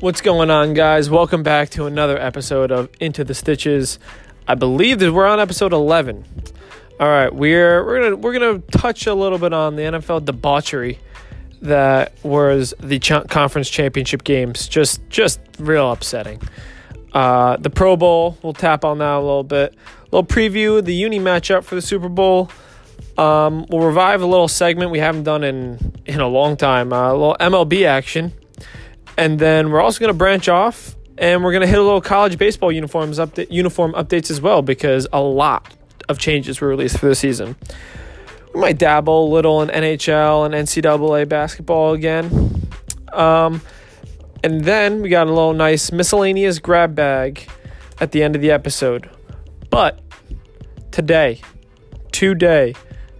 What's going on, guys? Welcome back to another episode of Into the Stitches. I believe that we're on episode 11. All right, we're we're gonna we're gonna touch a little bit on the NFL debauchery that was the ch- conference championship games. Just just real upsetting. Uh, the Pro Bowl, we'll tap on that a little bit. A little preview the uni matchup for the Super Bowl. Um, we'll revive a little segment we haven't done in in a long time. Uh, a little MLB action, and then we're also going to branch off and we're going to hit a little college baseball uniforms update uniform updates as well because a lot of changes were released for the season. We might dabble a little in NHL and NCAA basketball again. Um, and then we got a little nice miscellaneous grab bag at the end of the episode. But today, today,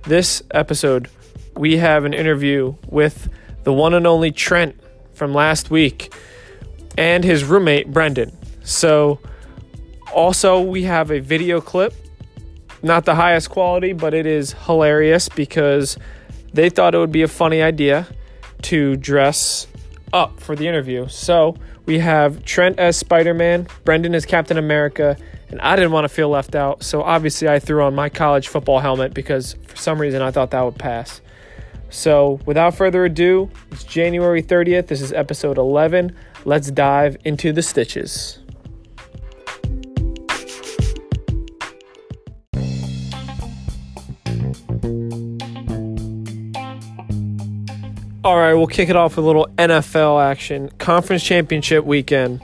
this episode, we have an interview with the one and only Trent from last week and his roommate Brendan. So, also, we have a video clip, not the highest quality, but it is hilarious because they thought it would be a funny idea to dress up for the interview. So, we have Trent as Spider Man, Brendan as Captain America, and I didn't want to feel left out. So, obviously, I threw on my college football helmet because for some reason I thought that would pass. So, without further ado, it's January 30th. This is episode 11. Let's dive into the stitches. All right, we'll kick it off with a little NFL action. Conference championship weekend.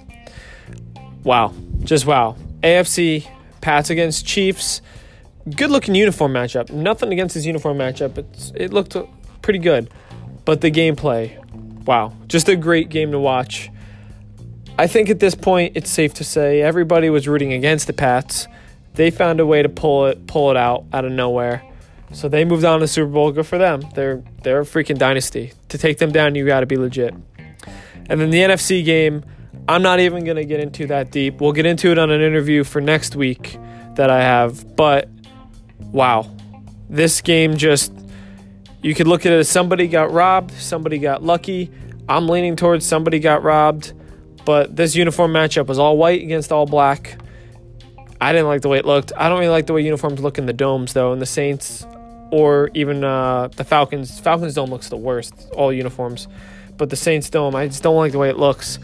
Wow. Just wow. AFC, Pats against Chiefs. Good looking uniform matchup. Nothing against this uniform matchup. It's, it looked pretty good. But the gameplay, wow. Just a great game to watch. I think at this point it's safe to say everybody was rooting against the Pats. They found a way to pull it pull it out out of nowhere. So they moved on to Super Bowl. Good for them. They're they're a freaking dynasty. To take them down, you got to be legit. And then the NFC game, I'm not even going to get into that deep. We'll get into it on an interview for next week that I have. But wow. This game just you could look at it as somebody got robbed, somebody got lucky. I'm leaning towards somebody got robbed. But this uniform matchup was all white against all black. I didn't like the way it looked. I don't really like the way uniforms look in the domes, though. And the Saints or even uh, the Falcons. Falcons dome looks the worst, all uniforms. But the Saints dome, I just don't like the way it looks.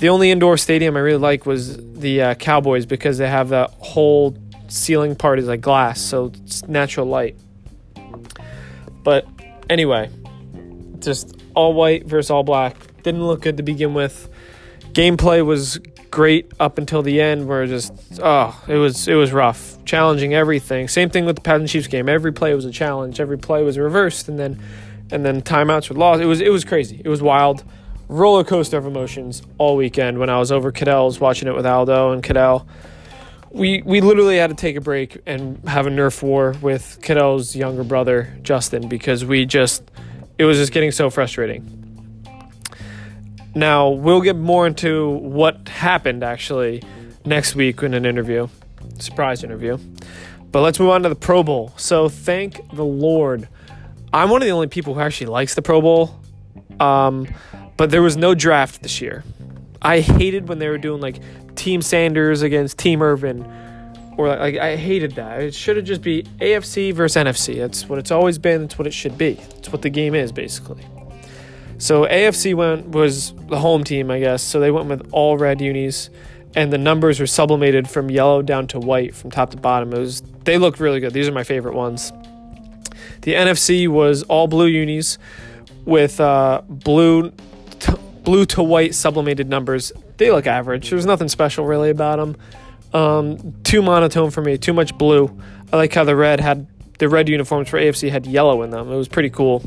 The only indoor stadium I really like was the uh, Cowboys because they have that whole ceiling part is like glass, so it's natural light. But anyway, just all white versus all black. Didn't look good to begin with. Gameplay was great up until the end, where just oh, it was it was rough, challenging everything. Same thing with the Pats and Chiefs game. Every play was a challenge. Every play was reversed, and then and then timeouts were lost. It was it was crazy. It was wild, roller coaster of emotions all weekend. When I was over Cadell's watching it with Aldo and Cadell, we we literally had to take a break and have a Nerf war with Cadell's younger brother Justin because we just it was just getting so frustrating. Now, we'll get more into what happened actually next week in an interview, surprise interview. But let's move on to the Pro Bowl. So, thank the Lord. I'm one of the only people who actually likes the Pro Bowl. Um, but there was no draft this year. I hated when they were doing like Team Sanders against Team Irvin, or like I hated that. It should have just be AFC versus NFC. That's what it's always been. That's what it should be. It's what the game is basically. So AFC went was the home team, I guess. So they went with all red unis, and the numbers were sublimated from yellow down to white from top to bottom. It was they looked really good. These are my favorite ones. The NFC was all blue unis with uh, blue blue to white sublimated numbers. They look average. There's nothing special really about them. Um, too monotone for me. Too much blue. I like how the red had the red uniforms for AFC had yellow in them. It was pretty cool.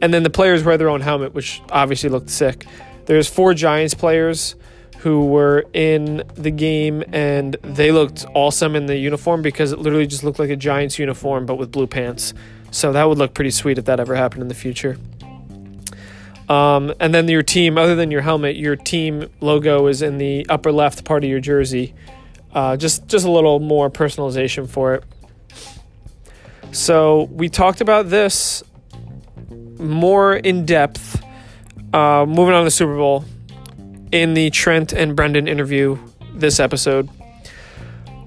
And then the players wear their own helmet, which obviously looked sick. There's four Giants players who were in the game and they looked awesome in the uniform because it literally just looked like a Giants uniform but with blue pants. So that would look pretty sweet if that ever happened in the future. Um, and then your team, other than your helmet, your team logo is in the upper left part of your jersey. Uh, just just a little more personalization for it. So we talked about this more in depth. Uh, moving on to the Super Bowl. in the Trent and Brendan interview this episode.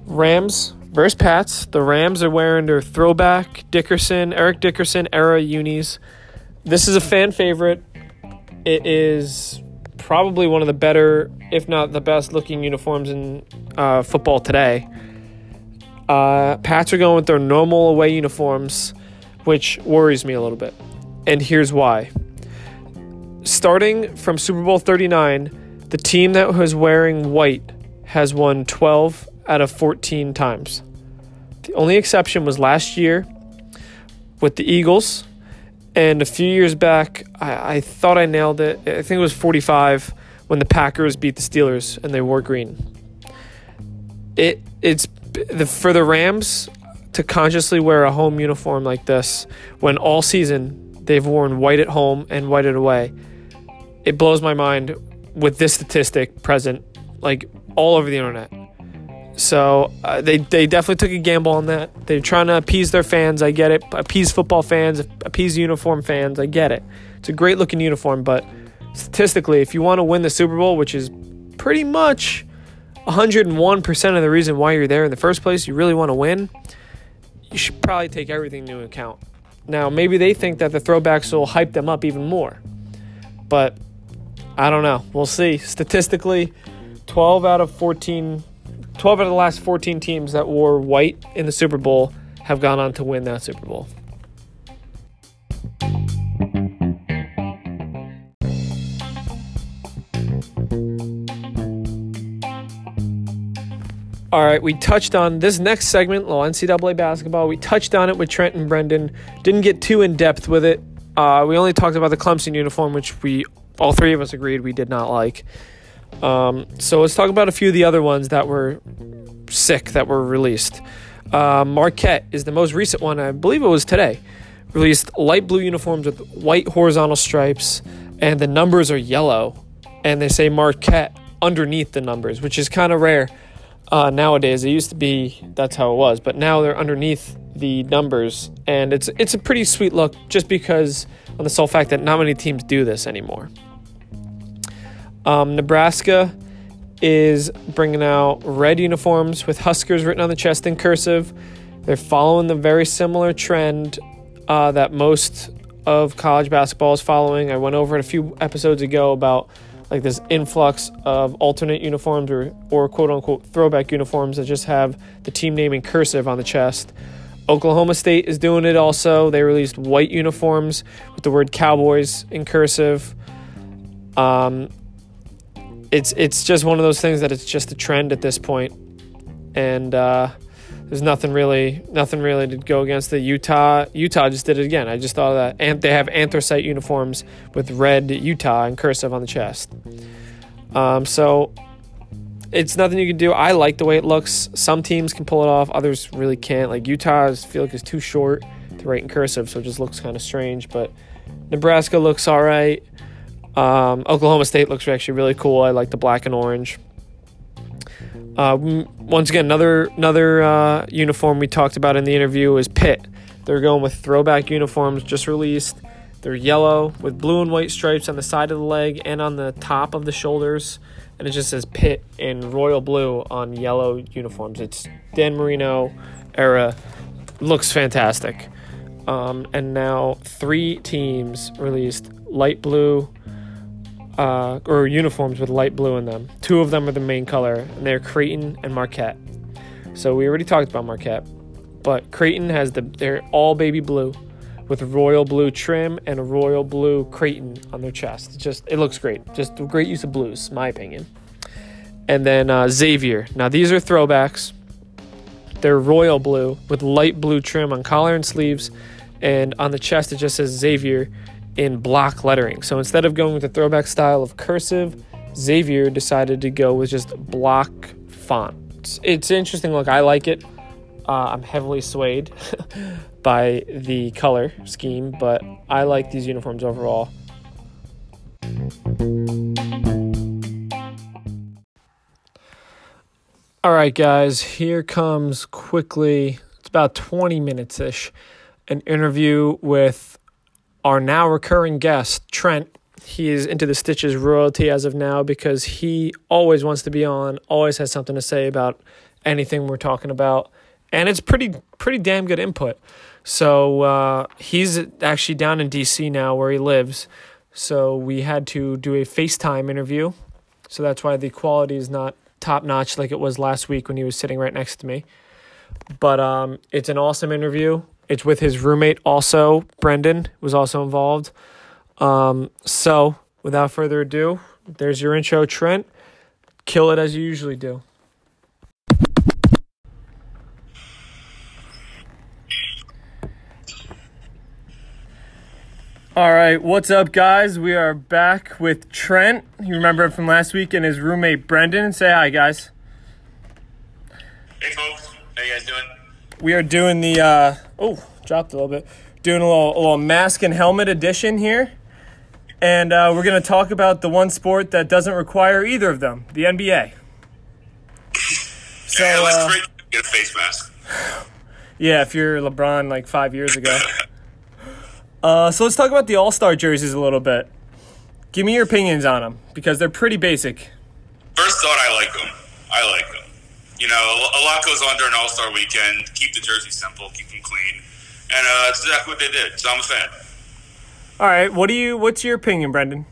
Rams versus Pats. The Rams are wearing their throwback Dickerson, Eric Dickerson era unis. This is a fan favorite. It is probably one of the better, if not the best looking uniforms in uh, football today. Uh, Pats are going with their normal away uniforms, which worries me a little bit. And here's why. Starting from Super Bowl 39, the team that was wearing white has won 12 out of 14 times. The only exception was last year with the Eagles. And a few years back, I, I thought I nailed it. I think it was 45 when the Packers beat the Steelers and they wore green. It it's the for the Rams to consciously wear a home uniform like this when all season they've worn white at home and white at away. It blows my mind with this statistic present like all over the internet. So uh, they they definitely took a gamble on that. They're trying to appease their fans. I get it. Appease football fans. Appease uniform fans. I get it. It's a great looking uniform, but statistically, if you want to win the Super Bowl, which is pretty much 101% of the reason why you're there in the first place, you really want to win. You should probably take everything into account. Now, maybe they think that the throwbacks will hype them up even more, but I don't know. We'll see. Statistically, 12 out of 14 12 out of the last 14 teams that wore white in the Super Bowl have gone on to win that Super Bowl. All right, we touched on this next segment, little NCAA basketball. We touched on it with Trent and Brendan. Didn't get too in depth with it. Uh, we only talked about the Clemson uniform, which we all three of us agreed we did not like. Um, so let's talk about a few of the other ones that were sick that were released. Uh, Marquette is the most recent one. I believe it was today. Released light blue uniforms with white horizontal stripes, and the numbers are yellow, and they say Marquette underneath the numbers, which is kind of rare uh, nowadays. It used to be that's how it was, but now they're underneath the numbers, and it's it's a pretty sweet look just because on the sole fact that not many teams do this anymore. Um, Nebraska is bringing out red uniforms with Huskers written on the chest in cursive. They're following the very similar trend uh, that most of college basketball is following. I went over it a few episodes ago about like this influx of alternate uniforms or, or quote unquote throwback uniforms that just have the team name in cursive on the chest. Oklahoma State is doing it also. They released white uniforms with the word Cowboys in cursive. Um, it's it's just one of those things that it's just a trend at this point, and uh, there's nothing really nothing really to go against the Utah. Utah just did it again. I just thought that, and they have anthracite uniforms with red Utah and cursive on the chest. Um, so it's nothing you can do. I like the way it looks. Some teams can pull it off, others really can't. Like Utah, I feel like is too short to write in cursive, so it just looks kind of strange. But Nebraska looks all right. Um, Oklahoma State looks actually really cool. I like the black and orange. Uh, once again, another another uh, uniform we talked about in the interview is Pitt. They're going with throwback uniforms just released. They're yellow with blue and white stripes on the side of the leg and on the top of the shoulders, and it just says Pitt in royal blue on yellow uniforms. It's Dan Marino era. Looks fantastic. Um, and now three teams released light blue, uh, or uniforms with light blue in them. Two of them are the main color, and they're Creighton and Marquette. So we already talked about Marquette, but Creighton has the they're all baby blue with royal blue trim and a royal blue Creighton on their chest. It's just it looks great. Just great use of blues, my opinion. And then uh, Xavier. Now these are throwbacks. They're royal blue with light blue trim on collar and sleeves, and on the chest it just says Xavier in block lettering. So instead of going with the throwback style of cursive, Xavier decided to go with just block font. It's, interesting look. I like it. Uh, I'm heavily swayed by the color scheme, but I like these uniforms overall. All right, guys, here comes quickly, it's about 20 minutes ish, an interview with our now recurring guest, Trent, he is into the Stitches royalty as of now because he always wants to be on, always has something to say about anything we're talking about, and it's pretty pretty damn good input. So uh, he's actually down in DC now where he lives. So we had to do a FaceTime interview. So that's why the quality is not top notch like it was last week when he was sitting right next to me. But um, it's an awesome interview. It's with his roommate also, Brendan was also involved. Um, so without further ado, there's your intro, Trent. Kill it as you usually do. All right, what's up, guys? We are back with Trent. You remember him from last week and his roommate Brendan. Say hi, guys. Hey, folks. How you guys doing? We are doing the uh, oh, dropped a little bit. Doing a little, a little mask and helmet edition here, and uh, we're gonna talk about the one sport that doesn't require either of them, the NBA. So, yeah, uh, get a face mask. yeah, if you're LeBron like five years ago. Uh, so let's talk about the All Star jerseys a little bit. Give me your opinions on them because they're pretty basic. First thought, I like them. I like them. You know, a lot goes on during All Star Weekend. Keep the jersey simple, keep them clean, and uh, that's exactly what they did. So I'm a fan. All right, what do you? What's your opinion, Brendan? Um,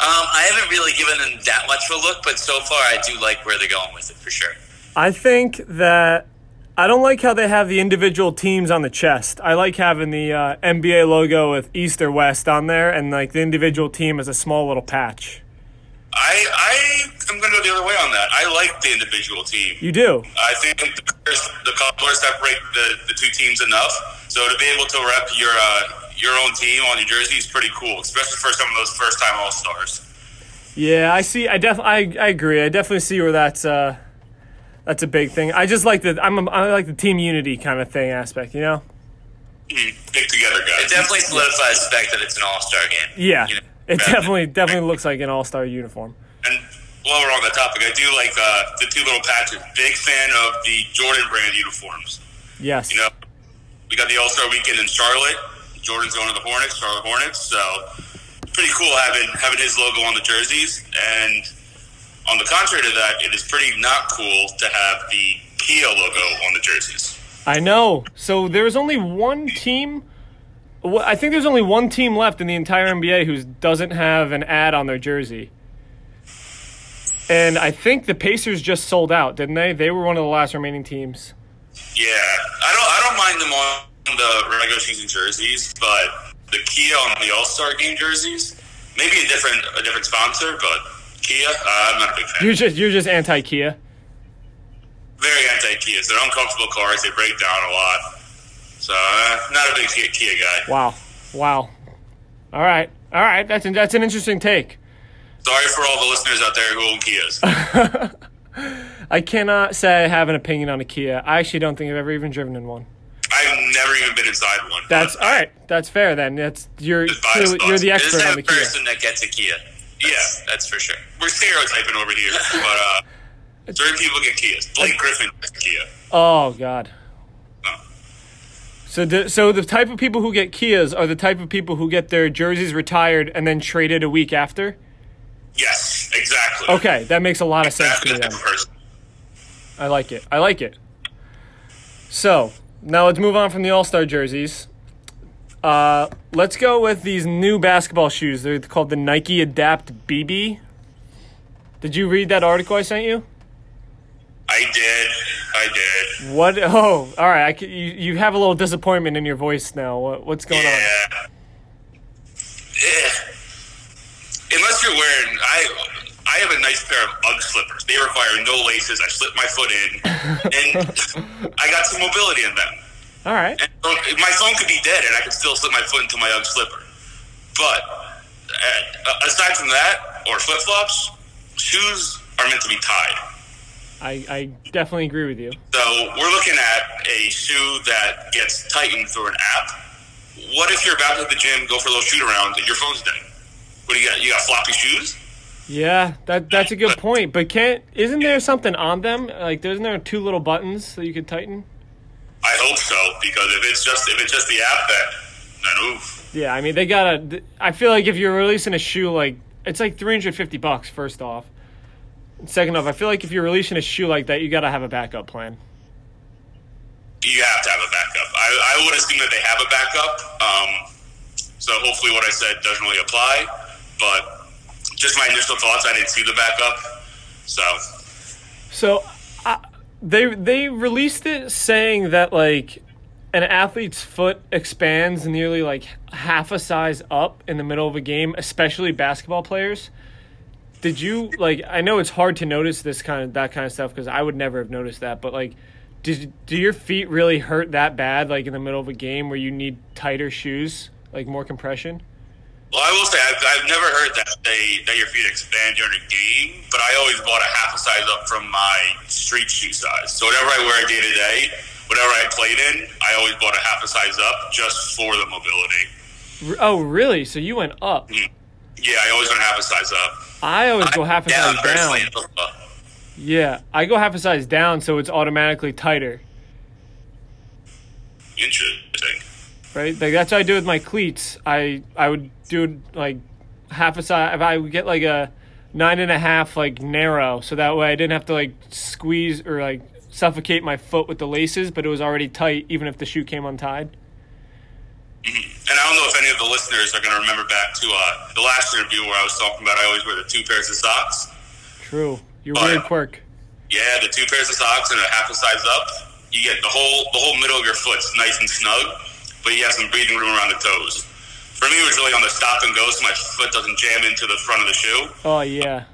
I haven't really given them that much of a look, but so far I do like where they're going with it for sure. I think that I don't like how they have the individual teams on the chest. I like having the uh, NBA logo with East or West on there, and like the individual team as a small little patch. I I am going to go the other way on that. I like the individual team. You do. I think the colors, the colors separate the, the two teams enough. So to be able to rep your uh, your own team on your jersey is pretty cool, especially for some of those first time All Stars. Yeah, I see. I def. I, I agree. I definitely see where that's uh, that's a big thing. I just like the I'm a, I like the team unity kind of thing aspect. You know. Mm, Stick together, guys. It definitely solidifies the fact that it's an All Star game. Yeah. You know, It definitely definitely looks like an all star uniform. And while we're on that topic, I do like uh, the two little patches. Big fan of the Jordan brand uniforms. Yes. You know, we got the All Star Weekend in Charlotte. Jordan's going to the Hornets, Charlotte Hornets. So it's pretty cool having having his logo on the jerseys. And on the contrary to that, it is pretty not cool to have the Kia logo on the jerseys. I know. So there's only one team. Well, I think there's only one team left in the entire NBA who doesn't have an ad on their jersey. And I think the Pacers just sold out, didn't they? They were one of the last remaining teams. Yeah, I don't I don't mind them on the regular season jerseys, but the Kia on the All Star game jerseys, maybe a different a different sponsor, but Kia, uh, I'm not a big fan. You're just you're just anti Kia. Very anti Kias. They're uncomfortable cars. They break down a lot. So uh, not a big Kia, guy. Wow, wow. All right, all right. That's an, that's an interesting take. Sorry for all the listeners out there who own Kias. I cannot say I have an opinion on a Kia. I actually don't think I've ever even driven in one. I've never even been inside one. That's all right. That's fair then. That's you're clearly, you're the expert on the Kia. person that gets a Kia. Yeah, That's for sure. we're stereotyping over here, but uh, certain people get Kias. Blake Griffin gets a Kia. Oh God. So the so the type of people who get Kias are the type of people who get their jerseys retired and then traded a week after. Yes, exactly. Okay, that makes a lot of sense to me then. type of person. I like it. I like it. So now let's move on from the All Star jerseys. Uh, let's go with these new basketball shoes. They're called the Nike Adapt BB. Did you read that article I sent you? I did. I did. What? Oh, all right. I c you, you have a little disappointment in your voice now. What, what's going on? Yeah. Eh. Unless you're wearing, I I have a nice pair of UGG slippers. They require no laces. I slip my foot in, and I got some mobility in them. All right. And so my phone could be dead, and I could still slip my foot into my UGG slipper. But uh, aside from that, or flip flops, shoes are meant to be tied. I, I definitely agree with you. So we're looking at a shoe that gets tightened through an app. What if you're about to the gym, go for a little shoot around, and your phone's dead? What do you got? You got floppy shoes? Yeah, that that's a good point. But can't isn't there something on them? Like, isn't there two little buttons that you could tighten? I hope so, because if it's just if it's just the app, that then oof. Yeah, I mean they gotta. I feel like if you're releasing a shoe, like it's like 350 bucks. First off, second off, I feel like if you're releasing a shoe like that, you gotta have a backup plan. You have to have a backup. I, I would assume that they have a backup. Um, so hopefully, what I said doesn't really apply. But just my initial thoughts, I didn't see the backup. So So I, they they released it saying that like an athlete's foot expands nearly like half a size up in the middle of a game, especially basketball players. Did you like? I know it's hard to notice this kind of that kind of stuff because I would never have noticed that. But like, did do your feet really hurt that bad? Like in the middle of a game where you need tighter shoes, like more compression? Well, I will say I've, I've never heard that they that your feet expand during a game, but I always bought a half a size up from my street shoe size. So whatever I wear day to day, whatever I played in, I always bought a half a size up just for the mobility. Oh, really? So you went up? Mm-hmm. Yeah, I always go half a size up. I always go half a down size down. Uh, Yeah, I go half a size down, so it's automatically tighter. Interesting. right? Like that's what I do with my cleats. I I would do like half a size. If I would get like a nine and a half, like narrow, so that way I didn't have to like squeeze or like suffocate my foot with the laces, but it was already tight, even if the shoe came untied. And I don't know if any of the listeners are going to remember back to uh, the last interview where I was talking about I always wear the two pairs of socks. True, your Oh, weird quirk. Yeah, the two pairs of socks and a half a size up. You get the whole the whole middle of your foot's nice and snug, but you have some breathing room around the toes. For me, it was really on the stop and go, so my foot doesn't jam into the front of the shoe. Oh yeah,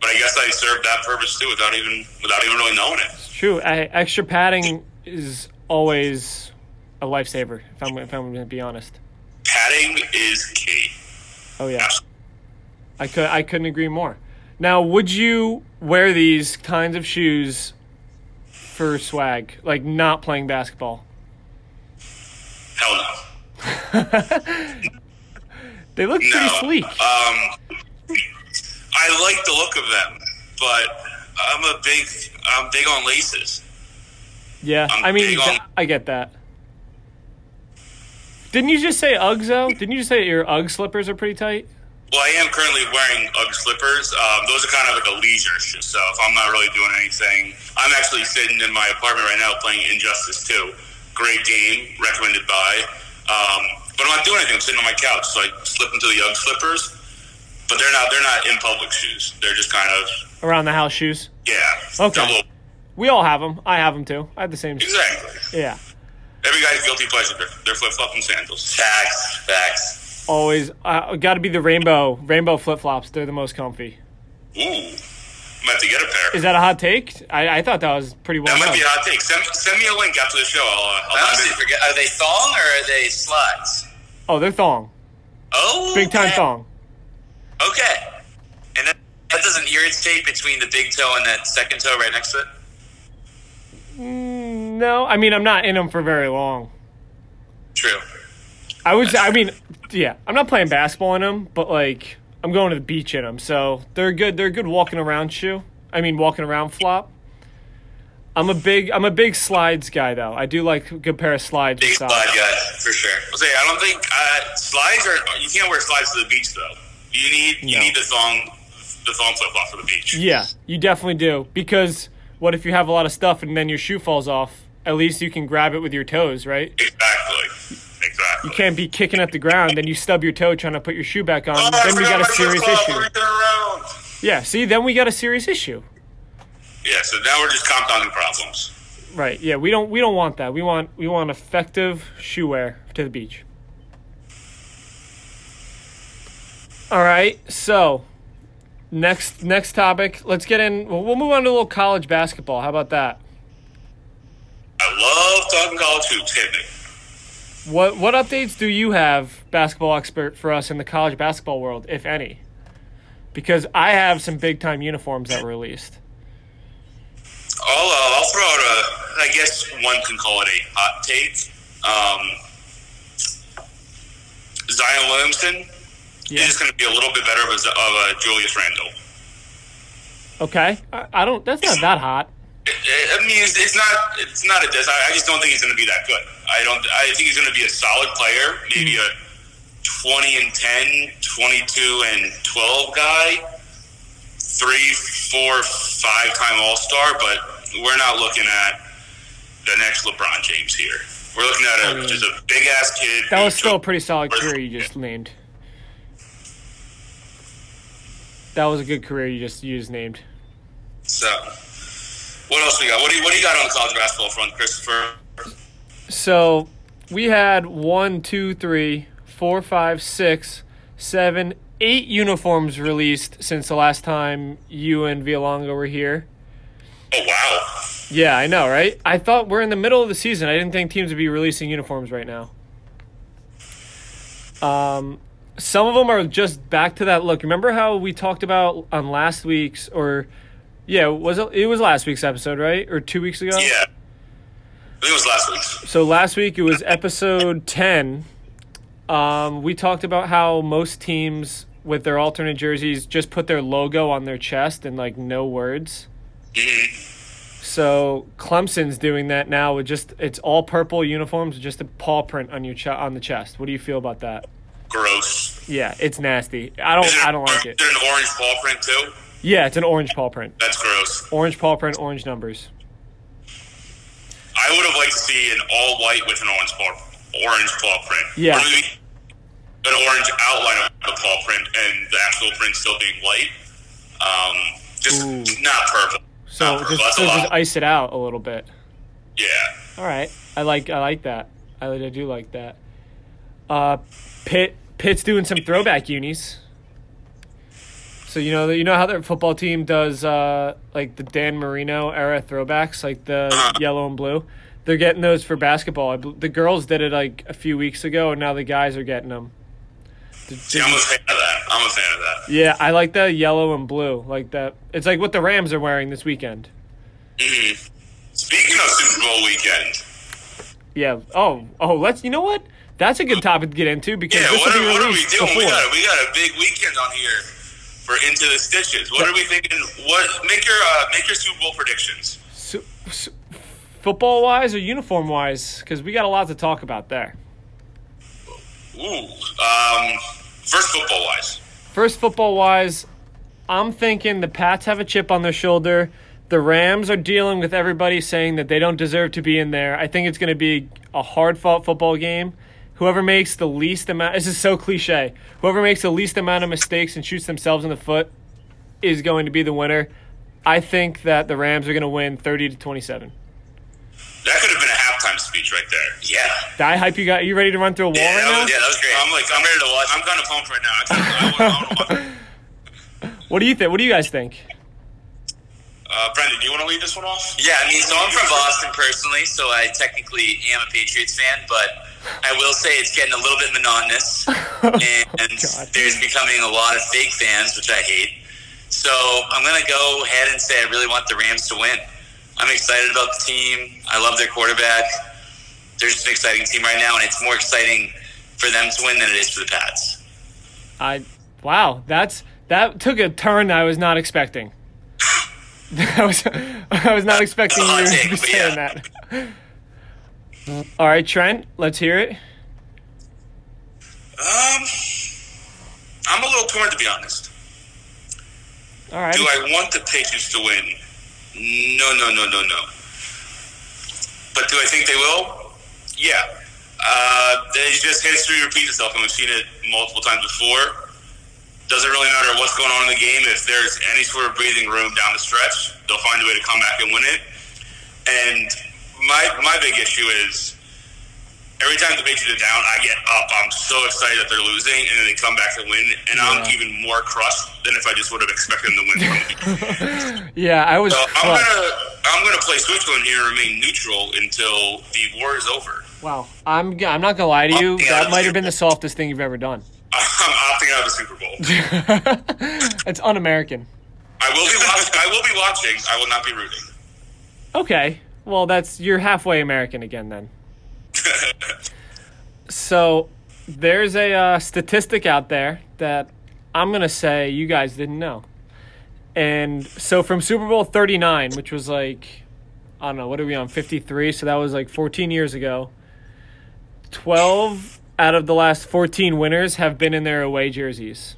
But I guess I served that purpose too, without even without even really knowing it. it's true. I, extra padding is always a lifesaver. If I'm if I'm gonna be honest. Padding is key. Oh yeah. I could I couldn't agree more. Now, would you wear these kinds of shoes for swag, like not playing basketball? Hell no. They look pretty sleek. Um, I like the look of them, but I'm a big I'm big on laces. yeah, I'm I mean, on- I get that. Didn't you just say Uggs though? Didn't you just say your Ugg slippers are pretty tight? Well, I am currently wearing UGG slippers. Um, those are kind of like a leisure shoe. So if I'm not really doing anything, I'm actually sitting in my apartment right now playing Injustice 2. Great game, recommended by. Um, but I'm not doing anything. I'm sitting on my couch, so I slip into the UGG slippers. But they're not. They're not in public shoes. They're just kind of Around the house shoes. yeah. Okay. Double- We all have them. I have them too. I have the same. exactly. Yeah. Every guy's guilty pleasure. They're, they're flip flop and sandals. facts, facts. Always. Uh, Got to be the rainbow rainbow flip flops. They're the most comfy. Ooh, I'm about to get a pair. Is that a hot take? I, I thought that was pretty well that might known. be a hot take. Send, send me a link after the show. I'll, uh, I I'll honestly forget. Are they thong or are they slides? Oh, they're thong. Oh, Big time okay. thong. Okay. And that, that doesn't irritate between the big toe and that second toe right next to it? No, I mean I'm not in them for very long. True. I was, I mean, yeah, I'm not playing basketball in them, but like I'm going to the beach in them, so they're good. They're a good walking around shoe. I mean, walking around flop. I'm a big, I'm a big slides guy though. I do like a good pair of slides. Big slide guy, for sure. I'll say I don't think uh, slides are. You can't wear slides to the beach though. You need you No. need the thong the thong flip flop for the beach. Yeah, you definitely do because what if you have a lot of stuff and then your shoe falls off? At least you can grab it with your toes, right? Exactly. Exactly. You can't be kicking at the ground, then you stub your toe trying to put your shoe back on. Oh, then we got a serious issue. Let me turn around. Yeah, see, then we got a serious issue. Yeah. So now we're just compounding problems. Right. Yeah, we don't we don't want that. We want we want effective shoe wear to the beach. All right. So, next next topic, let's get in we'll, we'll move on to a little college basketball. How about that? I love talking college hoops. Me. What what updates do you have, basketball expert, for us in the college basketball world, if any? Because I have some big time uniforms that were released. I'll uh, I'll throw out a. I guess one can call it a hot take. Um, Zion Williamson Yeah. is going to be a little bit better of a, of a Julius Randle. Okay. I, I don't. That's not that hot. I mean, it's, it's not it's not a. I, I just don't think he's going to be that good. I don't. I think he's going to be a solid player, maybe hmm. a 20 and 10, 22 and 12 guy, three, four, five time All Star, but we're not looking at the next LeBron James here. We're looking at a, I mean, just a big ass kid. That was still a pretty solid career you just named. That was a good career you just you just named. So, what else we got? What do you, what do you got on the college basketball front, Christopher? So we had one, two, three, four, five, six, seven, eight uniforms released since the last time you and Vialonga were here. Oh wow! Yeah, I know, right? I thought we're in the middle of the season. I didn't think teams would be releasing uniforms right now. Um, some of them are just back to that look. Remember how we talked about on last week's or yeah, was it, it was last week's episode, right? Or 2 weeks ago? Yeah, it was last week's. So last week it was episode 10. Um, we talked about how most teams with their alternate jerseys just put their logo on their chest and like no words. So Clemson's doing that now with just it's all purple uniforms, just a paw print on your ch- on the chest. What do you feel about that? Gross. Yeah, it's nasty. I don't it, I don't like it. Is it an orange ball print too? Yeah, it's an orange paw print. That's gross. Orange paw print, orange numbers. I would have liked to see an all white with an orange ball, orange paw print. Yeah. Or an orange outline of the paw print and the actual print still being white. Um, just Ooh. not purple. So not purple. just, so just ice it out a little bit. yeah. All right, I like I like that. I, I do like that. Uh, Pitt Pitt's doing some throwback unis. So you know you know how their football team does uh, like the Dan Marino era throwbacks, like the yellow and blue. They're getting those for basketball. The girls did it like a few weeks ago, and now the guys are getting them. The- See, I'm a fan of that. I'm a fan of that. yeah, I like the yellow and blue, like that. It's like what the Rams are wearing this weekend. Mhm. Speaking of Super Bowl weekend, Yeah. Oh, oh. Let's. You know what? That's a good topic to get into because yeah, this what will are, be what are we doing? We got, we got a big weekend on here for Into the Stitches. What are we thinking? What make your uh, make your Super Bowl predictions? So, so, football wise or uniform wise? Because we got a lot to talk about there. Ooh, um, first football wise. First, football wise, I'm thinking the Pats have a chip on their shoulder. The Rams are dealing with everybody saying that they don't deserve to be in there. I think it's going to be a hard fought football game. Whoever makes the least amount, this is so cliche, whoever makes the least amount of mistakes and shoots themselves in the foot is going to be the winner. I think that the Rams are going to win 30 to 27. That could have been a halftime speech right there. Yeah. Did I hype you guys? Are you ready to run through a wall Yeah, right that now? was, Yeah, that was great. I'm like, I'm ready to watch. I'm kind of pumped right now. I, kinda, I, wanna- I wanna watch. What do you think? What do you guys think? Uh, Brendan, do you want to lead this one off? Yeah, I mean, so I'm from Boston personally, so I technically am a Patriots fan, but I will say it's getting a little bit monotonous, oh, and God. there's becoming a lot of fake fans, which I hate. So I'm going to go ahead and say I really want the Rams to win. I'm excited about the team. I love their quarterback. They're just an exciting team right now, and it's more exciting for them to win than it is for the Pats. I wow, that's that took a turn I was not expecting. I was I was not expecting you to be saying yeah. that. All right, Trent, let's hear it. Um, I'm a little torn to be honest. All right. Do I want the Patriots to win? No, no, no, no, no. But do I think they will? Yeah. Uh, it's just history repeats itself, and we've seen it multiple times before. Doesn't really matter what's going on in the game. If there's any sort of breathing room down the stretch, they'll find a way to come back and win it. And my my big issue is every time the Patriots are down, I get up. I'm so excited that they're losing, and then they come back and win, and I'm even more crushed than if I just would have expected them to win yeah, I was. So I'm gonna I'm gonna play Switzerland here and remain neutral until the war is over. Wow, I'm I'm not gonna lie to you. Out That might have been the softest thing you've ever done. I'm opting out of the Super Bowl. it's un-American. I will be watching. I will be watching. I will not be rooting. Okay, well that's you're halfway American again then. So there's a uh, statistic out there that I'm gonna say you guys didn't know. And so from Super Bowl 39, which was like I don't know what are we on 53, so that was like 14 years ago. 12 out of the last 14 winners have been in their away jerseys.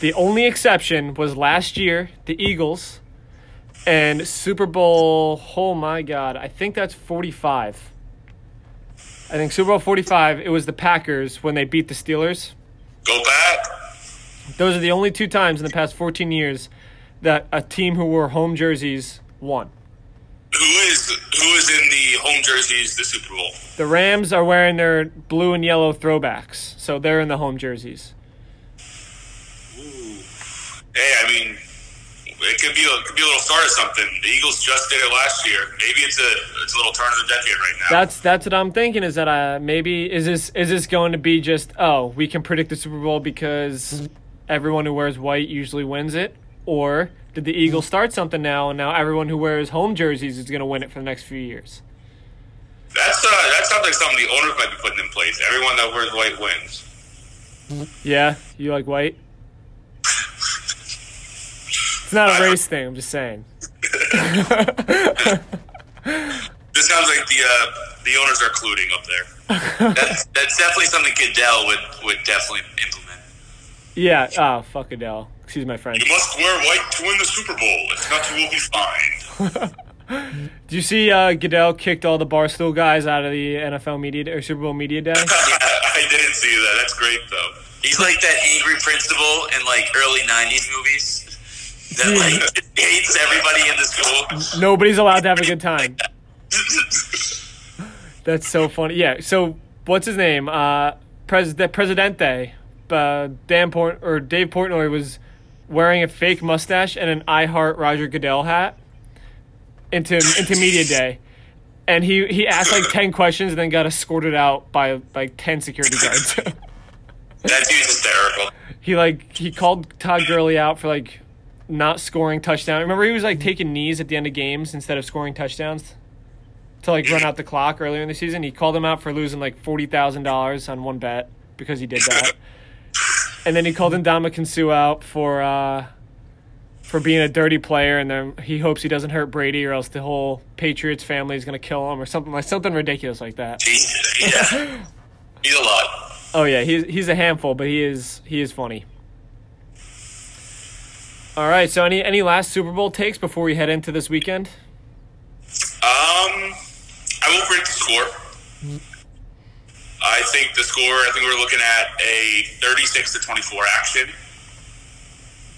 The only exception was last year, the Eagles, and Super Bowl. Oh my God, I think that's 45. I think Super Bowl 45, it was the Packers when they beat the Steelers. Go back. Those are the only two times in the past 14 years that a team who wore home jerseys won. Who is who is in the home jerseys the Super Bowl? The Rams are wearing their blue and yellow throwbacks, so they're in the home jerseys. Ooh. Hey, I mean, it could be a, could be a little start of something. The Eagles just did it last year. Maybe it's a it's a little turn of the decade right now. That's that's what I'm thinking. Is that uh, maybe is this is this going to be just oh we can predict the Super Bowl because everyone who wears white usually wins it, or did the Eagles start something now and now everyone who wears home jerseys is going to win it for the next few years? That's uh, that sounds like something the owners might be putting in place. Everyone that wears white wins. Yeah, you like white? It's not a race thing. I'm just saying. This sounds like the uh, the owners are colluding up there. That's, that's definitely something Goodell would, would definitely implement. Yeah. Oh, fuck Adele. Excuse my friend. You must wear white to win the Super Bowl. If not, you will be fined. Do you see uh, Goodell kicked all the Barstool guys out of the NFL media or Super Bowl media day? I didn't see that. That's great though. He's like that angry principal in like early '90s movies that like hates everybody in the school. Nobody's allowed to have a good time. That's so funny. Yeah. So what's his name? Uh, Pres- the Presidente. Uh, Dan Port or Dave Portnoy was wearing a fake mustache and an I Heart Roger Goodell hat into into media day, and he he asked like ten questions and then got escorted out by like ten security guards. That dude's hysterical. he like he called Todd Gurley out for like not scoring touchdown. Remember he was like taking knees at the end of games instead of scoring touchdowns to like run out the clock earlier in the season. He called him out for losing like forty thousand dollars on one bet because he did that. and then he called Ndamukong Suh out for uh, for being a dirty player, and then he hopes he doesn't hurt Brady, or else the whole Patriots family is gonna kill him, or something like something ridiculous like that. Yeah. He's a lot. Oh yeah, he's he's a handful, but he is he is funny. All right, so any any last Super Bowl takes before we head into this weekend? Um, I will predict the score. I think the score. I think we're looking at a thirty-six to twenty-four action.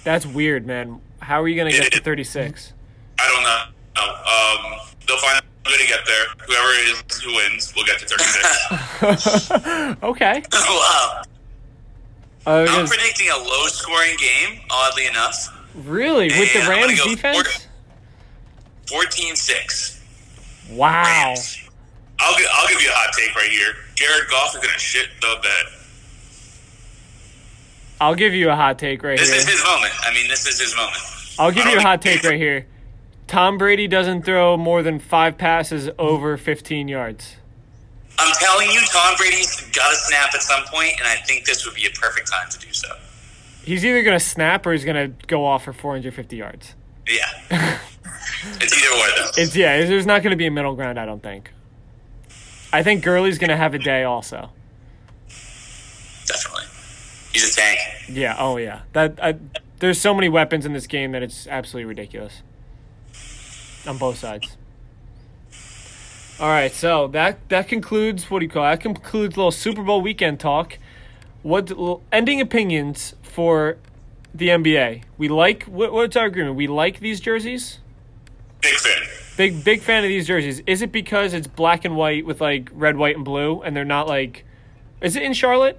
That's weird, man. How are you gonna get to thirty six? I don't know. No. Um, they'll find a way to get there. Whoever is who wins will get to thirty-six. okay. wow. Uh, I'm predicting a low scoring game, oddly enough. Really, with the And I'm gonna Rams defense? 14 6. Wow. I'll gi- I'll give you a hot take right here. Jared Goff is gonna shit the bed. I'll give you a hot take right here. This is his moment. I mean, this is his moment. I'll give you a hot take right here. Tom Brady doesn't throw more than five passes over fifteen yards. I'm telling you, Tom Brady's got to snap at some point, and I think this would be a perfect time to do so. He's either gonna snap or he's gonna go off for four hundred fifty yards. Yeah. it's either one or, though. It's yeah. There's not gonna be a middle ground. I don't think. I think Gurley's gonna have a day also. Definitely. He's a tank. Yeah. Oh yeah. That I, there's so many weapons in this game that it's absolutely ridiculous. On both sides. All right. So that that concludes what do you call it? that concludes little Super Bowl weekend talk. What ending opinions for the NBA? We like what, what's our agreement? We like these jerseys. Big fan. Big big fan of these jerseys. Is it because it's black and white with like red, white, and blue, and they're not like? Is it in Charlotte?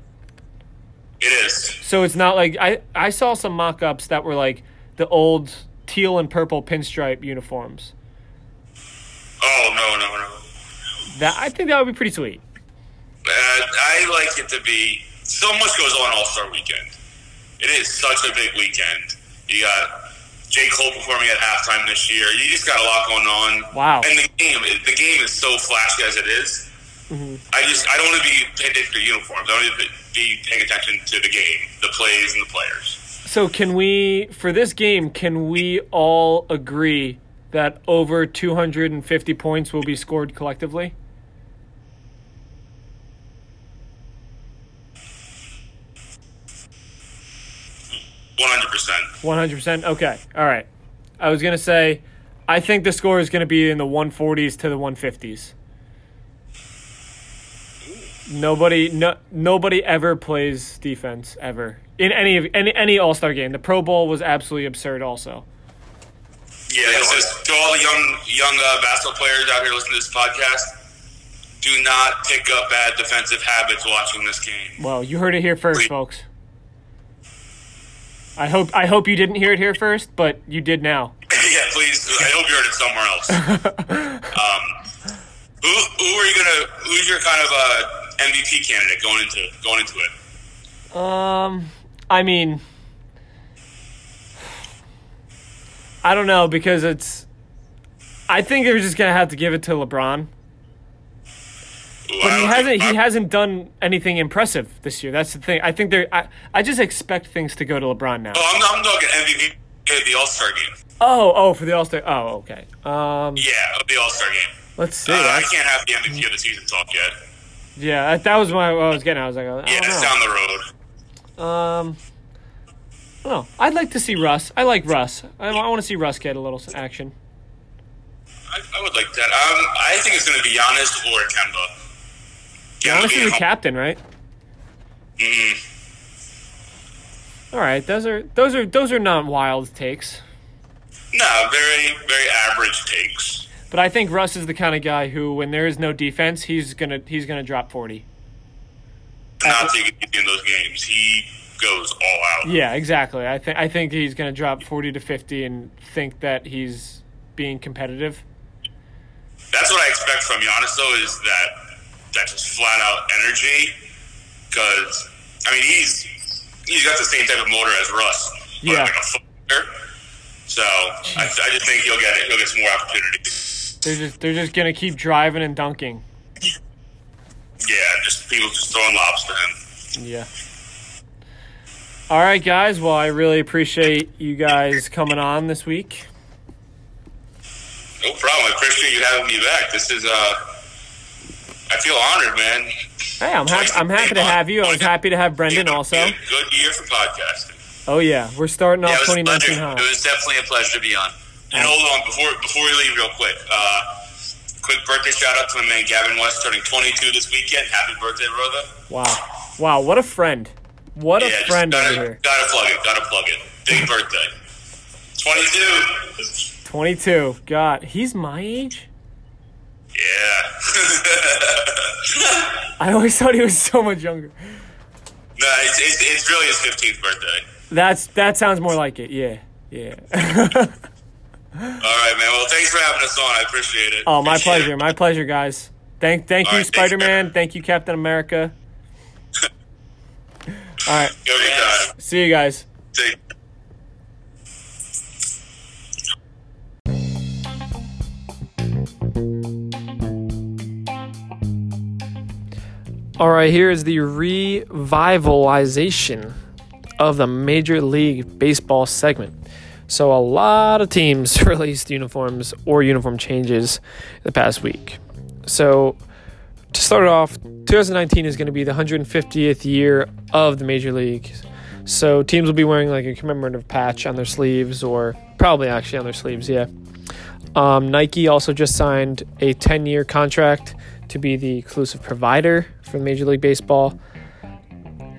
It is. So it's not like I I saw some mock-ups that were like the old teal and purple pinstripe uniforms. Oh no no no. That I think that would be pretty sweet. Uh, I like it to be. So much goes on All Star Weekend. It is such a big weekend. You got J Cole performing at halftime this year. You just got a lot going on. Wow. And the game, the game is so flashy as it is. Mm-hmm. I just I don't want to be paying attention to uniforms. I want to be paying attention to the game, the plays, and the players. So can we for this game can we all agree that over 250 points will be scored collectively? 100%. 100%? Okay. All right. I was going to say, I think the score is going to be in the 140s to the 150s. Nobody, no, nobody ever plays defense ever in any of any any All Star game. The Pro Bowl was absolutely absurd. Also, Yeah, just to all the young young uh, basketball players out here listening to this podcast, do not pick up bad defensive habits watching this game. well, you heard it here first, folks. I hope I hope you didn't hear it here first, but you did now. yeah, please. I hope you heard it somewhere else. um, who who are you gonna? Who's your kind of uh, MVP candidate going into going into it? Um, I mean, I don't know because it's. I think they're just gonna have to give it to LeBron, but he hasn't. He hasn't done anything impressive this year. That's the thing. I think they're. I, I just expect things to go to LeBron now. Oh, I'm, I'm talking MVP of the All Star game. Oh, oh, for the All Star. Oh, okay. Um, Yeah, of the All Star game. let's see. Uh, I can't have the MVP of the season talk yet. yeah, that, that was what I was getting. I was like, I Yeah, it's down the road. Um, Oh, I'd like to see Russ. I like Russ. I, I want to see Russ get a little action. I, I would like that. Um, I think it's going to be Giannis or Kemba. Giannis is the captain, right? Mhm. All right, those are those are those are not wild takes. No, very very average takes. But I think Russ is the kind of guy who, when there is no defense, he's gonna he's gonna drop forty. Not taking in those games. He goes all out. Yeah, exactly. I think I think he's gonna drop forty to fifty and think that he's being competitive. That's what I expect from Giannis, though, is that that just flat out energy. Because I mean, he's he's got the same type of motor as Russ. but Yeah. Like. So I, I just think he'll get it. He'll get some more opportunities. They're just they're just gonna keep driving and dunking. Yeah, just people just throwing lobs to him. Yeah. All right, guys. Well, I really appreciate you guys coming on this week. No problem. I appreciate you having me back. This is uh, I feel honored, man. Hey, I'm happy. I'm happy to have you. I was happy to have Brendan also. Good, year for podcasting. Oh yeah, we're starting off a 2019 pleasure. it was definitely a pleasure to be on. And hold on, before before we leave, real quick, uh, quick birthday shout out to my man Gavin West, turning 22 this weekend. Happy birthday, brother! Wow, wow, what a friend! What a yeah, just friend gotta, over here. gotta plug it. Gotta plug it. Big birthday. 22. 22. God, he's my age. Yeah. I always thought he was so much younger. no, it's, it's, it's really his 15th birthday. That's that sounds more like it. Yeah, yeah. All right, man. Well, thanks for having us on. I appreciate it. oh, my Appreciate it. pleasure. My pleasure, guys. Thank, thank All you, right, Spider Man. Thank you, Captain America. All right, see you guys. Take- All right, here is the revivalization of the Major League Baseball segment. So, a lot of teams released uniforms or uniform changes the past week. So, to start off, 2019 is going to be the 150th year of the Major League. So, teams will be wearing like a commemorative patch on their sleeves, or probably actually on their sleeves, yeah. Um, Nike also just signed a 10 year contract to be the exclusive provider for Major League Baseball.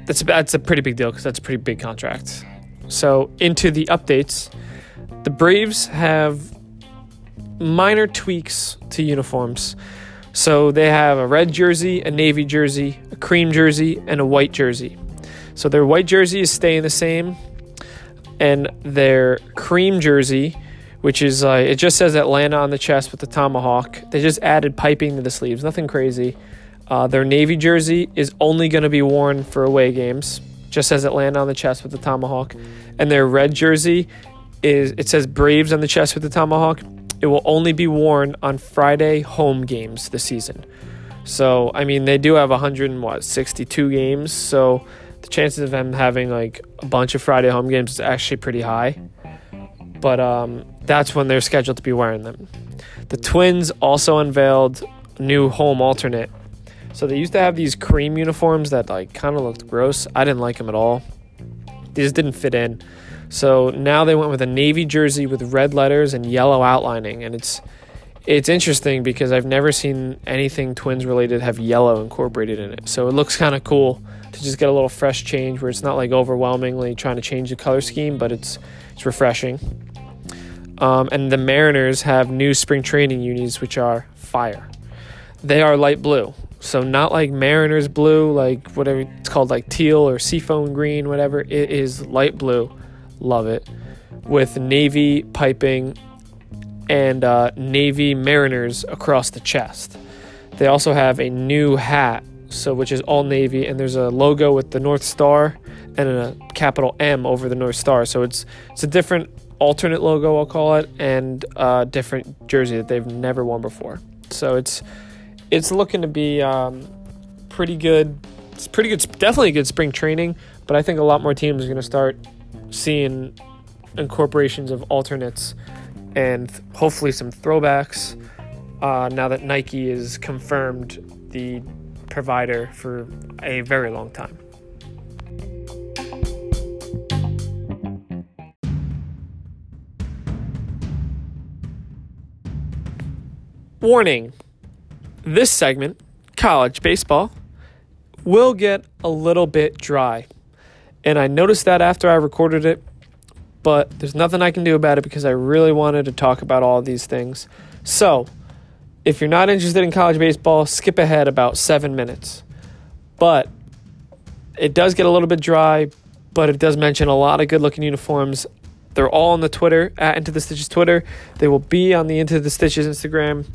That's a, that's a pretty big deal because that's a pretty big contract. So, into the updates, the Braves have minor tweaks to uniforms. So, they have a red jersey, a navy jersey, a cream jersey, and a white jersey. So, their white jersey is staying the same, and their cream jersey which is uh, it just says Atlanta on the chest with the tomahawk. They just added piping to the sleeves, nothing crazy. Uh, their navy jersey is only going to be worn for away games, just says Atlanta on the chest with the tomahawk. And their red jersey is it says Braves on the chest with the tomahawk. It will only be worn on Friday home games this season. So I mean, they do have 100 and what 62 games, so the chances of them having like a bunch of Friday home games is actually pretty high but um, that's when they're scheduled to be wearing them. The Twins also unveiled new home alternate. So they used to have these cream uniforms that like kind of looked gross. I didn't like them at all. They just didn't fit in. So now they went with a navy jersey with red letters and yellow outlining, and it's it's interesting because I've never seen anything Twins related have yellow incorporated in it. So it looks kind of cool to just get a little fresh change where it's not like overwhelmingly trying to change the color scheme, but it's it's refreshing. Um, and the Mariners have new spring training unis, which are fire. They are light blue, so not like Mariners blue, like whatever it's called, like teal or seafoam green, whatever. It is light blue. Love it. With navy piping and uh, navy Mariners across the chest. They also have a new hat, so which is all navy, and there's a logo with the North Star and a capital M over the North Star. So it's it's a different alternate logo, I'll call it, and a different jersey that they've never worn before. So it's it's looking to be um, pretty good. It's pretty good, definitely good spring training. But I think a lot more teams are going to start seeing incorporations of alternates and hopefully some throwbacks. Uh, now that Nike is confirmed the provider for a very long time. Warning this segment, college baseball, will get a little bit dry. And I noticed that after I recorded it, but there's nothing I can do about it because I really wanted to talk about all these things. So, if you're not interested in college baseball, skip ahead about seven minutes. But it does get a little bit dry, but it does mention a lot of good looking uniforms. They're all on the Twitter, at Into the Stitches Twitter. They will be on the Into the Stitches Instagram.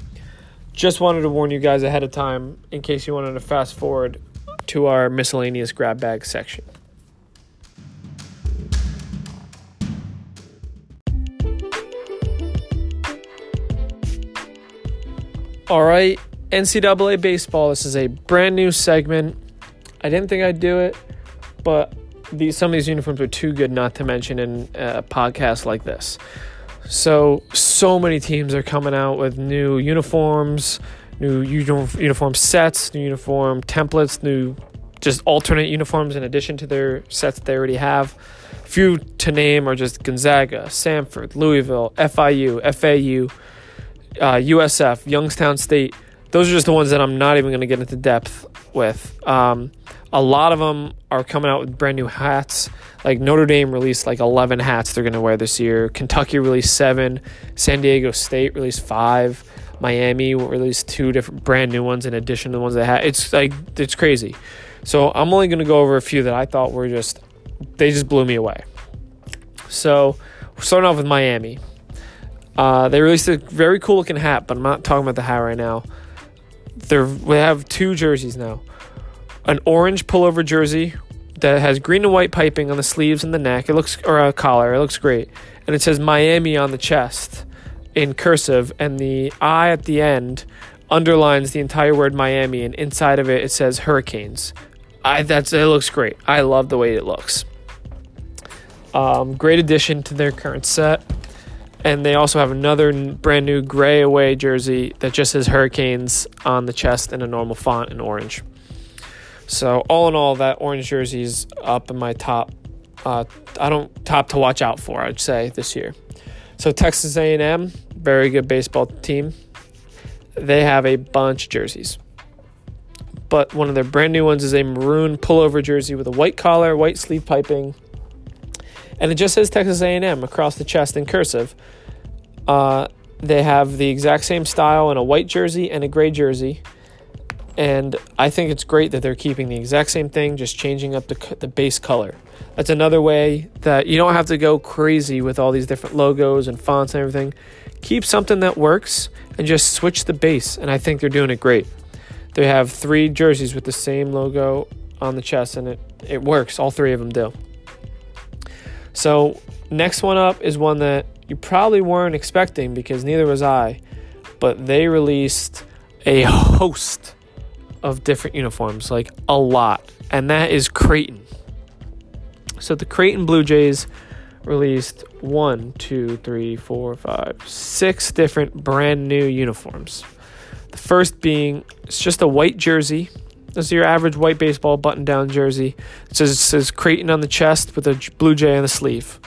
Just wanted to warn you guys ahead of time in case you wanted to fast forward to our miscellaneous grab bag section. All right, NCAA baseball. This is a brand new segment. I didn't think I'd do it, but these some of these uniforms are too good not to mention in a podcast like this. So, so many teams are coming out with new uniforms, new uniform sets, new uniform templates, new just alternate uniforms in addition to their sets they already have. Few to name are just Gonzaga, Samford, Louisville, FIU, FAU, uh, USF, Youngstown State. Those are just the ones that I'm not even going to get into depth with. Um, a lot of them are coming out with brand new hats. Like Notre Dame released like 11 hats they're going to wear this year. Kentucky released seven. San Diego State released five. Miami released two different brand new ones in addition to the ones they had. It's like it's crazy. So I'm only going to go over a few that I thought were just they just blew me away. So we're starting off with Miami. Uh, they released a very cool looking hat, but I'm not talking about the hat right now. They're, we have two jerseys now an orange pullover jersey that has green and white piping on the sleeves and the neck. It looks or a collar. It looks great, and it says Miami on the chest in cursive, and the I at the end underlines the entire word Miami, and inside of it it says Hurricanes. I that's it looks great. I love the way it looks. Um, great addition to their current set. And they also have another brand new gray away jersey that just says Hurricanes on the chest in a normal font in orange. So all in all, that orange jersey is up in my top. Uh, I don't top to watch out for. I'd say this year. So Texas A&M, very good baseball team. They have a bunch of jerseys, but one of their brand new ones is a maroon pullover jersey with a white collar, white sleeve piping, and it just says Texas A&M across the chest in cursive. Uh, they have the exact same style in a white jersey and a gray jersey and I think it's great that they're keeping the exact same thing, just changing up the, the base color. That's another way that you don't have to go crazy with all these different logos and fonts and everything. Keep something that works and just switch the base, and I think they're doing it great. They have three jerseys with the same logo on the chest, and it, it works. All three of them do. So, next one up is one that you probably weren't expecting because neither was I, but they released a host of different uniforms, like a lot, and that is Creighton. So the Creighton Blue Jays released one, two, three, four, five, six different brand new uniforms. The first being it's just a white jersey. This is your average white baseball button down jersey. It says, it says Creighton on the chest with a blue jay on the sleeve.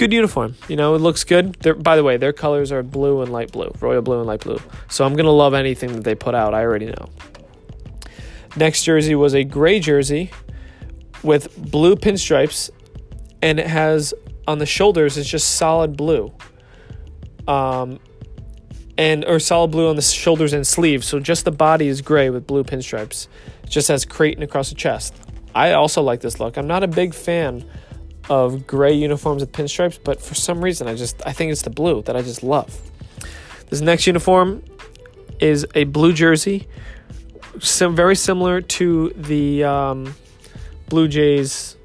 good uniform. You know, it looks good. They're, by the way, their colors are blue and light blue, royal blue and light blue. So I'm gonna love anything that they put out. I already know. Next jersey was a gray jersey with blue pinstripes, and it has on the shoulders it's just solid blue. Um, and or solid blue on the shoulders and sleeves. So just the body is gray with blue pinstripes. It just has Creighton across the chest. I also like this look. I'm not a big fan of gray uniforms with pinstripes, but for some reason I just I think it's the blue that I just love. This next uniform is a blue jersey, some very similar to the um, Blue Jays.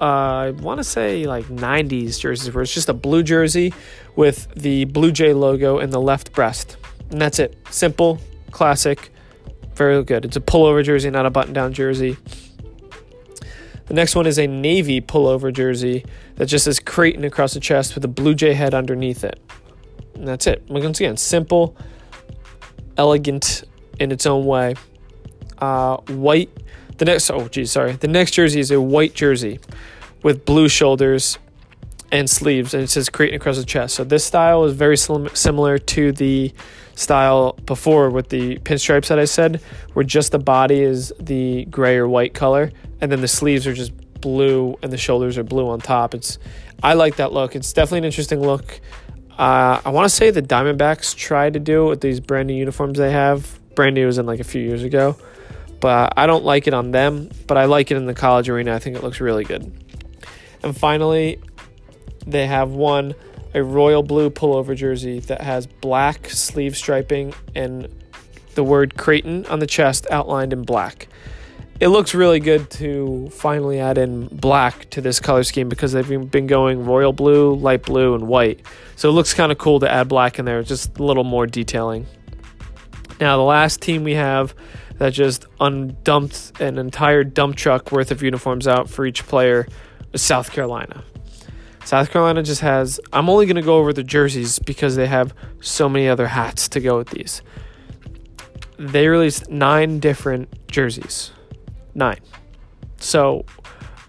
Uh, I want to say like 90s jerseys, where it's just a blue jersey with the Blue Jay logo in the left breast. And that's it. Simple, classic, very good. It's a pullover jersey, not a button down jersey. The next one is a navy pullover jersey that just says Creighton across the chest with a Blue Jay head underneath it. And that's it. Once again, simple, elegant in its own way. Uh, white. The next, oh geez, sorry. The next jersey is a white jersey with blue shoulders and sleeves, and it says Creighton across the chest. So this style is very sim- similar to the style before with the pinstripes that I said, where just the body is the gray or white color, and then the sleeves are just blue and the shoulders are blue on top. It's I like that look. It's definitely an interesting look. Uh, I want to say the Diamondbacks tried to do it with these brand new uniforms they have. Brand new was in like a few years ago, but I don't like it on them. But I like it in the college arena. I think it looks really good. And finally, they have one a royal blue pullover jersey that has black sleeve striping and the word Creighton on the chest outlined in black. It looks really good to finally add in black to this color scheme because they've been going royal blue, light blue, and white. So it looks kind of cool to add black in there, just a little more detailing. Now, the last team we have that just undumped an entire dump truck worth of uniforms out for each player is South Carolina. South Carolina just has. I'm only going to go over the jerseys because they have so many other hats to go with these. They released nine different jerseys. Nine. So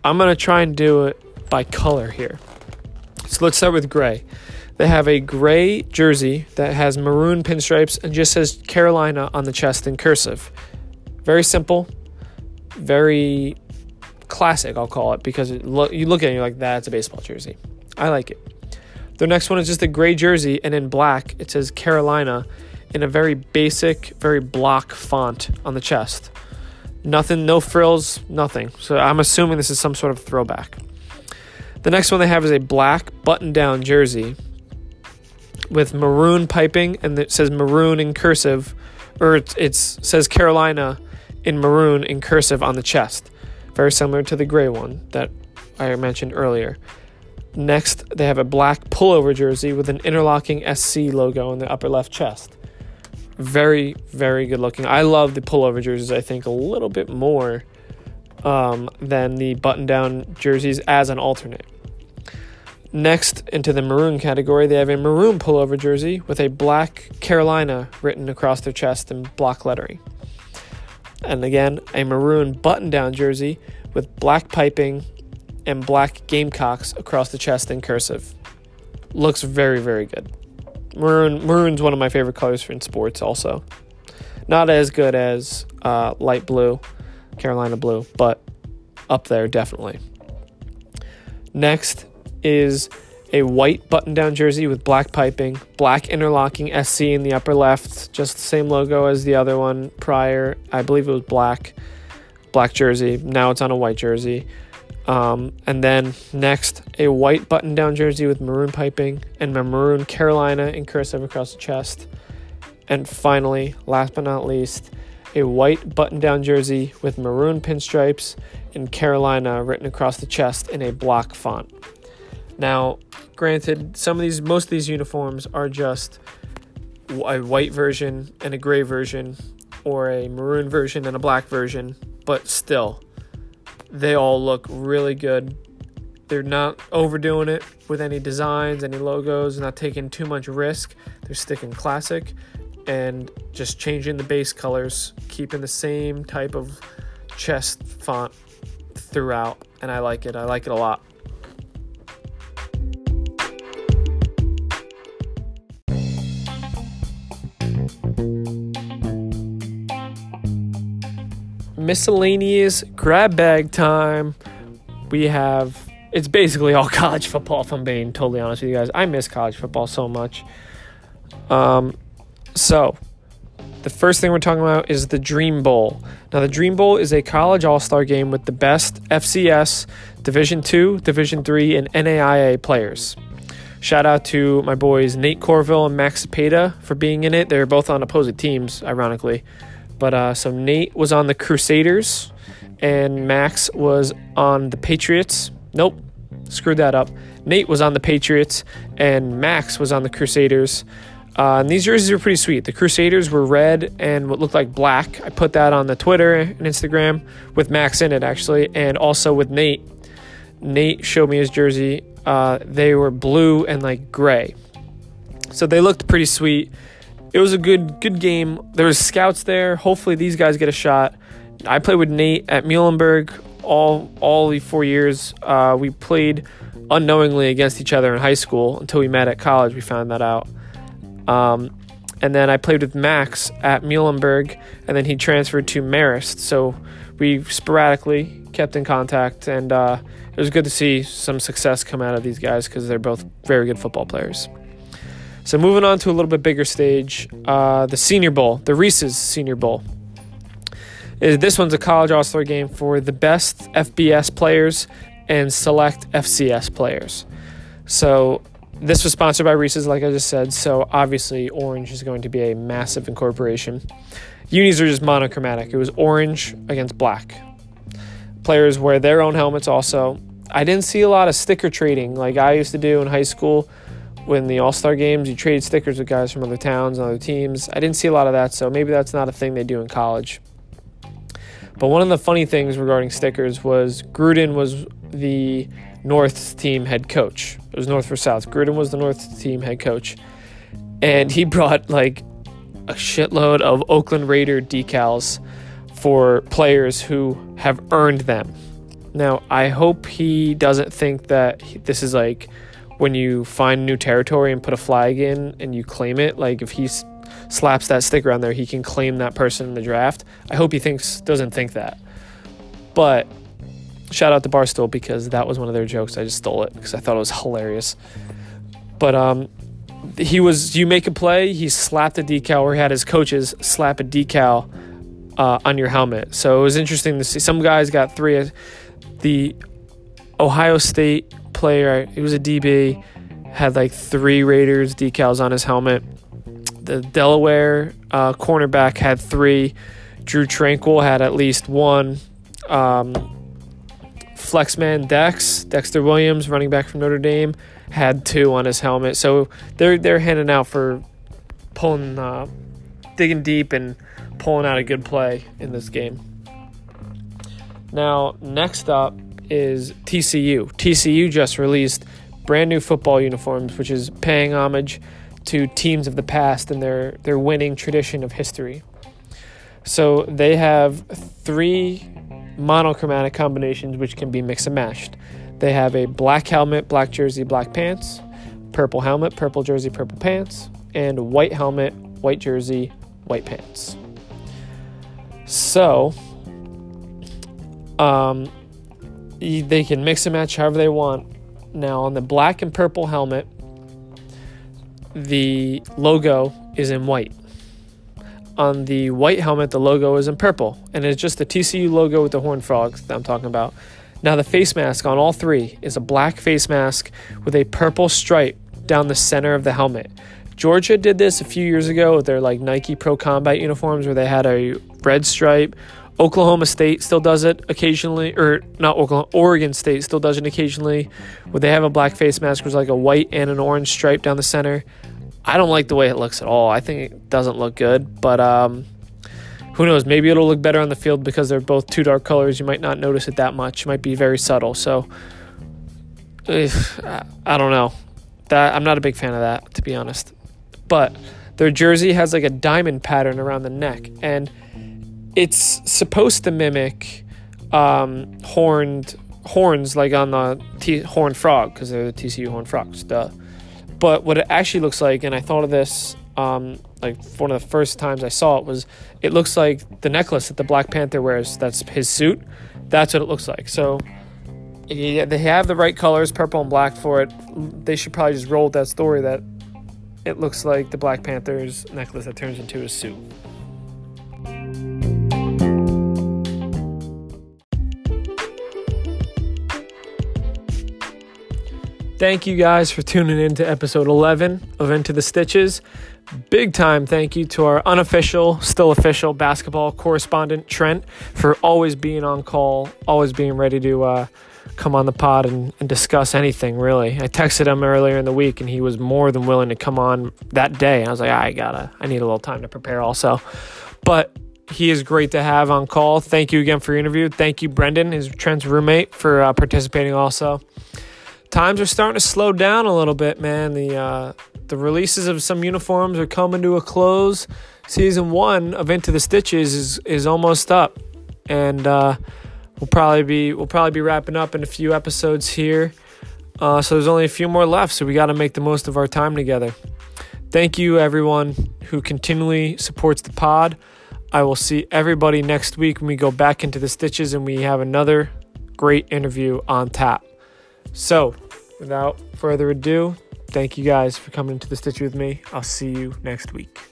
I'm going to try and do it by color here. So let's start with gray. They have a gray jersey that has maroon pinstripes and just says Carolina on the chest in cursive. Very simple, very classic, I'll call it, because it lo- you look at it and you're like, that's a baseball jersey. I like it. The next one is just a gray jersey, and in black, it says Carolina in a very basic, very block font on the chest. Nothing, no frills, nothing. So I'm assuming this is some sort of throwback. The next one they have is a black button down jersey with maroon piping, and it says maroon in cursive, or it it's, says Carolina in maroon in cursive on the chest. Very similar to the gray one that I mentioned earlier. Next, they have a black pullover jersey with an interlocking SC logo in the upper left chest. Very, very good looking. I love the pullover jerseys, I think, a little bit more um, than the button down jerseys as an alternate. Next, into the maroon category, they have a maroon pullover jersey with a black Carolina written across their chest in block lettering. And again, a maroon button down jersey with black piping and black Gamecocks across the chest in cursive. Looks very, very good. Maroon maroon's one of my favorite colors in sports also. Not as good as uh, light blue, Carolina blue, but up there definitely. Next is a white button down jersey with black piping, black interlocking SC in the upper left, just the same logo as the other one prior. I believe it was black, black jersey. Now it's on a white jersey. Um, and then next, a white button down jersey with maroon piping and maroon Carolina in cursive across the chest. And finally, last but not least, a white button down jersey with maroon pinstripes and Carolina written across the chest in a block font. Now, granted, some of these, most of these uniforms are just a white version and a gray version, or a maroon version and a black version, but still, they all look really good. They're not overdoing it with any designs, any logos, not taking too much risk. They're sticking classic and just changing the base colors, keeping the same type of chest font throughout. And I like it. I like it a lot. Miscellaneous grab bag time. We have it's basically all college football. If I'm being totally honest with you guys, I miss college football so much. Um, so the first thing we're talking about is the Dream Bowl. Now, the Dream Bowl is a college all-star game with the best FCS, Division Two, Division Three, and NAIA players. Shout out to my boys Nate Corville and Max Cepeda for being in it. They're both on opposing teams, ironically. But uh, so Nate was on the Crusaders, and Max was on the Patriots. Nope, screwed that up. Nate was on the Patriots, and Max was on the Crusaders. Uh, and these jerseys are pretty sweet. The Crusaders were red and what looked like black. I put that on the Twitter and Instagram with Max in it, actually, and also with Nate. Nate showed me his jersey. Uh, they were blue and like gray, so they looked pretty sweet. It was a good good game. There was scouts there. Hopefully, these guys get a shot. I played with Nate at Muhlenberg all all the four years. Uh, we played unknowingly against each other in high school until we met at college. We found that out. Um, and then I played with Max at Muhlenberg, and then he transferred to Marist. So we sporadically kept in contact, and uh, it was good to see some success come out of these guys because they're both very good football players. So moving on to a little bit bigger stage, uh, the Senior Bowl, the Reese's Senior Bowl. This one's a college all star game for the best FBS players and select FCS players. So this was sponsored by Reese's, like I just said. So obviously, orange is going to be a massive incorporation. Unis are just monochromatic. It was orange against black. Players wear their own helmets also. I didn't see a lot of sticker trading like I used to do in high school when the All Star games. You trade stickers with guys from other towns and other teams. I didn't see a lot of that, so maybe that's not a thing they do in college. But one of the funny things regarding stickers was Gruden was the North team head coach. It was North for South. Gruden was the North team head coach. And he brought like a shitload of Oakland Raider decals for players who have earned them. Now, I hope he doesn't think that this is like when you find new territory and put a flag in and you claim it. Like if he's slaps that sticker on there, he can claim that person in the draft. I hope he thinks doesn't think that. But shout out to Barstool because that was one of their jokes. I just stole it because I thought it was hilarious. But um, he was you make a play, he slapped a decal, or he had his coaches slap a decal uh, on your helmet. So it was interesting to see. Some guys got three. The Ohio State player, he was a DB, had like three Raiders decals on his helmet the Delaware uh, cornerback had three. Drue Tranquill had at least one. Um, Flexman Dex, Dexter Williams, running back from Notre Dame, had two on his helmet. So they're they're handing out for pulling, uh, digging deep and pulling out a good play in this game. Now next up is TCU. TCU just released brand new football uniforms, which is paying homage to teams of the past and their, their winning tradition of history. So they have three monochromatic combinations which can be mixed and matched. They have a black helmet, black jersey, black pants, purple helmet, purple jersey, purple pants, and white helmet, white jersey, white pants. So, um, they can mix and match however they want. Now, on the black and purple helmet, the logo is in white. On the white helmet, the logo is in purple, and it's just the TCU logo with the horned frogs that I'm talking about. Now, the face mask on all three is a black face mask with a purple stripe down the center of the helmet. Georgia did this a few years ago with their like Nike Pro Combat uniforms where they had a red stripe. Oklahoma State still does it occasionally, or not Oklahoma, Oregon State still does it occasionally, where they have a black face mask with like a white and an orange stripe down the center. I don't like the way it looks at all. I think it doesn't look good, but um, who knows? Maybe it'll look better on the field because they're both two dark colors. You might not notice it that much. It might be very subtle. So, if, I don't know. That I'm not a big fan of that, to be honest. But their jersey has like a diamond pattern around the neck, and it's supposed to mimic um, horned horns, like on the T- horned frog, because they're the TCU horned frogs. Duh. But what it actually looks like, and I thought of this um, like one of the first times I saw it was it looks like the necklace that the Black Panther wears. That's his suit. That's what it looks like. So yeah, they have the right colors, purple and black for it. They should probably just roll that story that it looks like the Black Panther's necklace that turns into a suit. Thank you guys for tuning in to episode 11 of Into the Stitches. Big time thank you to our unofficial, still official basketball correspondent, Trent, for always being on call, always being ready to uh, come on the pod and, and discuss anything, really. I texted him earlier in the week and he was more than willing to come on that day. I was like, I gotta, I need a little time to prepare also. But he is great to have on call. Thank you again for your interview. Thank you, Brendan, his Trent's roommate, for uh, participating also times are starting to slow down a little bit, man. The uh, the releases of some uniforms are coming to a close. Season one of Into the Stitches is is almost up, and uh, we'll probably be we'll probably be wrapping up in a few episodes here. Uh, so there's only a few more left, so we got to make the most of our time together. Thank you, everyone who continually supports the pod. I will see everybody next week when we go back into the stitches and we have another great interview on tap. So, without further ado, thank you guys for coming to the Stitch with me. I'll see you next week.